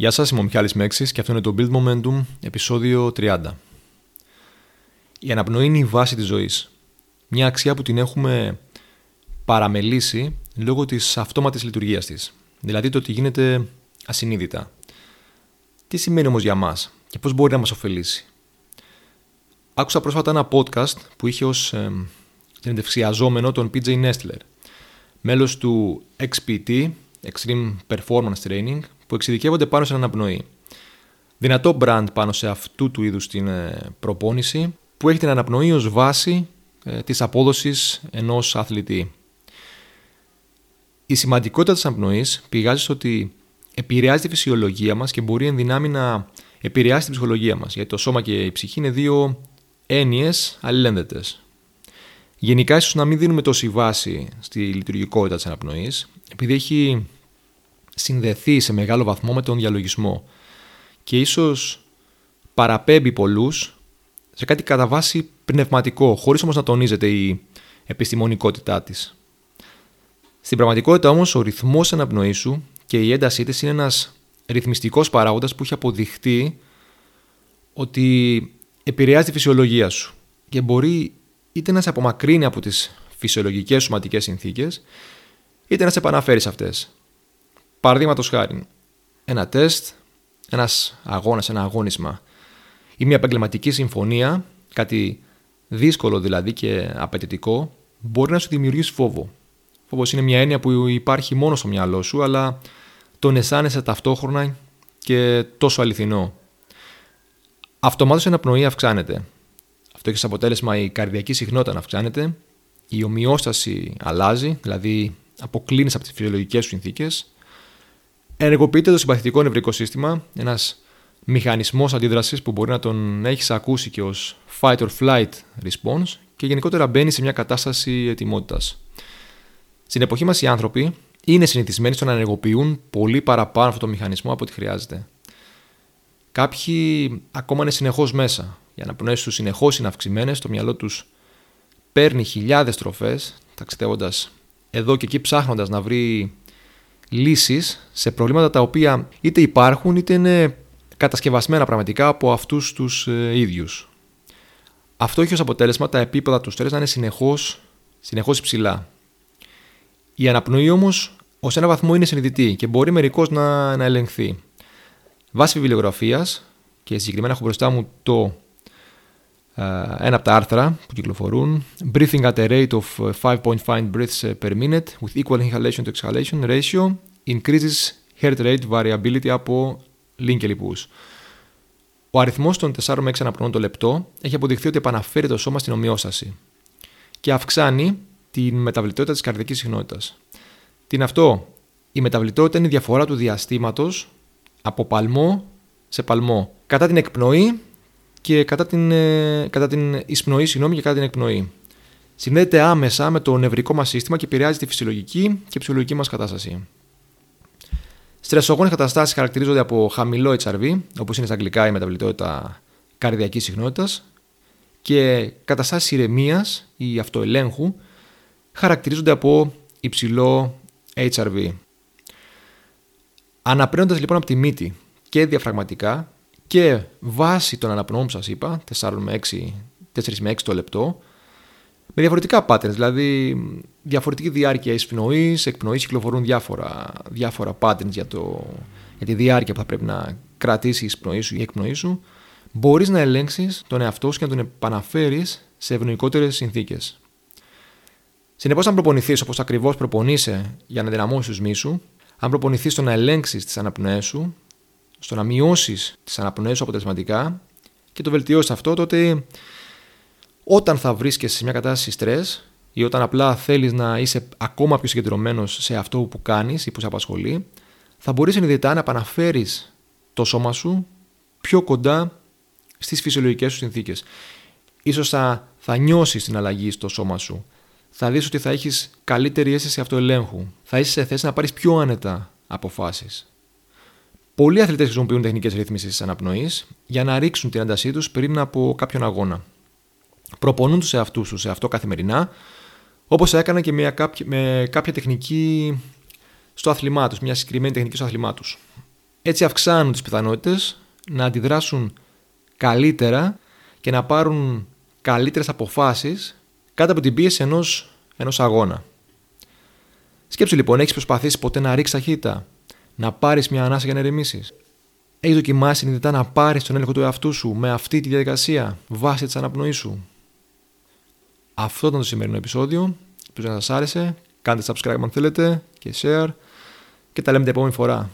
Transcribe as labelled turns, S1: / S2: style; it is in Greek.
S1: Γεια σας, είμαι ο Μιχάλης Μέξης και αυτό είναι το Build Momentum, επεισόδιο 30. Η αναπνοή είναι η βάση της ζωής. Μια αξία που την έχουμε παραμελήσει λόγω της αυτόματης λειτουργίας της. Δηλαδή το ότι γίνεται ασυνείδητα. Τι σημαίνει όμως για μας και πώς μπορεί να μας ωφελήσει; Άκουσα πρόσφατα ένα podcast που είχε ως ε, συνεντευξιαζόμενο τον PJ Nestler, μέλος του XPT, Extreme Performance Training, που εξειδικεύονται πάνω σε αναπνοή. Δυνατό brand πάνω σε αυτού του είδους την ε, προπόνηση που έχει την αναπνοή ως βάση ε, της απόδοσης ενός αθλητή. Η σημαντικότητα της αναπνοής πηγάζει στο ότι επηρεάζει τη φυσιολογία μας και μπορεί εν δυνάμει να επηρεάσει την ψυχολογία μας γιατί το σώμα και η ψυχή είναι δύο έννοιες αλληλένδετες. Γενικά ίσως να μην δίνουμε τόση βάση στη λειτουργικότητα της αναπνοής επειδή έχει συνδεθεί σε μεγάλο βαθμό με τον διαλογισμό και ίσως παραπέμπει πολλούς σε κάτι κατά βάση πνευματικό, χωρίς όμως να τονίζεται η επιστημονικότητά της. Στην πραγματικότητα όμως ο ρυθμός αναπνοής σου και η έντασή της είναι ένας ρυθμιστικός παράγοντας που έχει αποδειχτεί ότι επηρεάζει τη φυσιολογία σου και μπορεί είτε να σε απομακρύνει από τις φυσιολογικές σωματικές συνθήκες είτε να σε επαναφέρει σε αυτές. Παραδείγματος χάρη, ένα τεστ, ένας αγώνας, ένα αγώνισμα ή μια επαγγελματική συμφωνία, κάτι δύσκολο δηλαδή και απαιτητικό, μπορεί να σου δημιουργήσει φόβο. Φόβος είναι μια έννοια που υπάρχει μόνο στο μυαλό σου, αλλά τον αισθάνεσαι ταυτόχρονα και τόσο αληθινό. Αυτομάτως η αναπνοή αυξάνεται. Αυτό έχει σαν αποτέλεσμα η καρδιακή συχνότητα να αυξάνεται, η ομοιόσταση αλλάζει, δηλαδή αποκλίνεις από τις φυσιολογικές σου συνθήκες Ενεργοποιείται το συμπαθητικό νευρικό σύστημα, ένας μηχανισμός αντίδρασης που μπορεί να τον έχεις ακούσει και ως fight or flight response και γενικότερα μπαίνει σε μια κατάσταση ετοιμότητας. Στην εποχή μας οι άνθρωποι είναι συνηθισμένοι στο να ενεργοποιούν πολύ παραπάνω αυτό το μηχανισμό από ό,τι χρειάζεται. Κάποιοι ακόμα είναι συνεχώς μέσα. Οι αναπνοέ τους συνεχώς είναι αυξημένες, το μυαλό τους παίρνει χιλιάδες τροφές, ταξιδεύοντας εδώ και εκεί ψάχνοντας να βρει λύσεις σε προβλήματα τα οποία είτε υπάρχουν είτε είναι κατασκευασμένα πραγματικά από αυτούς τους ε, ίδιους. Αυτό έχει ως αποτέλεσμα τα επίπεδα του στρες να είναι συνεχώς, συνεχώς υψηλά. Η αναπνοή όμως ως ένα βαθμό είναι συνειδητή και μπορεί μερικώς να, να ελεγχθεί. Βάσει βιβλιογραφίας και συγκεκριμένα έχω μπροστά μου το ε, ένα από τα άρθρα που κυκλοφορούν Breathing at a rate of 5.5 breaths per minute with equal inhalation to exhalation ratio increases heart rate variability από Linkeley Ο αριθμός των 4 με 6 αναπνών το λεπτό έχει αποδειχθεί ότι επαναφέρει το σώμα στην ομοιόσταση και αυξάνει τη μεταβλητότητα της καρδιακής συχνότητας. Τι είναι αυτό; Η μεταβλητότητα είναι η διαφορά του διαστήματος από παλμό σε παλμό. Κατά την εκπνοή και κατά την, ε, κατά την εισπνοή συγγνώμη, και κατά την εκπνοή. Συνδέεται άμεσα με το νευρικό μας σύστημα και επηρεάζει τη φυσιολογική και ψυχολογική μας κατάσταση. Στρεσογόνες καταστάσεις χαρακτηρίζονται από χαμηλό HRV, όπως είναι στα αγγλικά η μεταβλητότητα καρδιακής συχνότητας, και καταστάσεις ηρεμίας ή αυτοελέγχου χαρακτηρίζονται από υψηλό HRV. Αναπρέοντα λοιπόν από τη μύτη και διαφραγματικά, και βάσει των αναπνοών που σας είπα, 4 με 6, 4 με 6 το λεπτό, με διαφορετικά patterns, δηλαδή διαφορετική διάρκεια εισπνοής, εκπνοής, κυκλοφορούν διάφορα, διάφορα patterns για, το, για τη διάρκεια που θα πρέπει να κρατήσεις η εισπνοή σου ή η εκπνοή σου, μπορείς να ελέγξεις τον εαυτό σου και να τον επαναφέρεις σε ευνοϊκότερες συνθήκες. Συνεπώς, αν προπονηθείς όπως ακριβώς προπονείσαι για να δυναμώσεις τους μίσους, αν προπονηθείς στο να ελέγξεις τις αναπνοές σου, στο να μειώσεις τις αναπνοές σου αποτελεσματικά και το βελτιώσεις αυτό, τότε όταν θα βρίσκεσαι σε μια κατάσταση στρες ή όταν απλά θέλεις να είσαι ακόμα πιο συγκεντρωμένος σε αυτό που κάνεις ή που σε απασχολεί, θα μπορείς συνειδητά να επαναφέρεις το σώμα σου πιο κοντά στις φυσιολογικές σου συνθήκες. σω θα, θα νιώσεις την αλλαγή στο σώμα σου. Θα δεις ότι θα έχεις καλύτερη αίσθηση αυτοελέγχου. Θα είσαι σε θέση να πάρεις πιο άνετα αποφάσεις. Πολλοί αθλητές χρησιμοποιούν τεχνικές ρύθμισης της αναπνοής για να ρίξουν την έντασή τους πριν από κάποιον αγώνα. Προπονούν τους εαυτούς τους σε αυτό καθημερινά, όπως έκαναν και με κάποια, με κάποια τεχνική στο αθλημά τους, μια συγκεκριμένη τεχνική στο αθλημά τους. Έτσι αυξάνουν τις πιθανότητες να αντιδράσουν καλύτερα και να πάρουν καλύτερες αποφάσεις κάτω από την πίεση ενός, ενός αγώνα. Σκέψου λοιπόν, έχεις προσπαθήσει ποτέ να ρίξεις ταχύτητα, να πάρεις μια ανάσα για να ηρεμήσει. Έχει δοκιμάσει συνειδητά να πάρεις τον έλεγχο του εαυτού σου με αυτή τη διαδικασία βάσει της αναπνοής σου. Αυτό ήταν το σημερινό επεισόδιο. Ελπίζω να σας άρεσε. Κάντε subscribe αν θέλετε και share. Και τα λέμε την επόμενη φορά.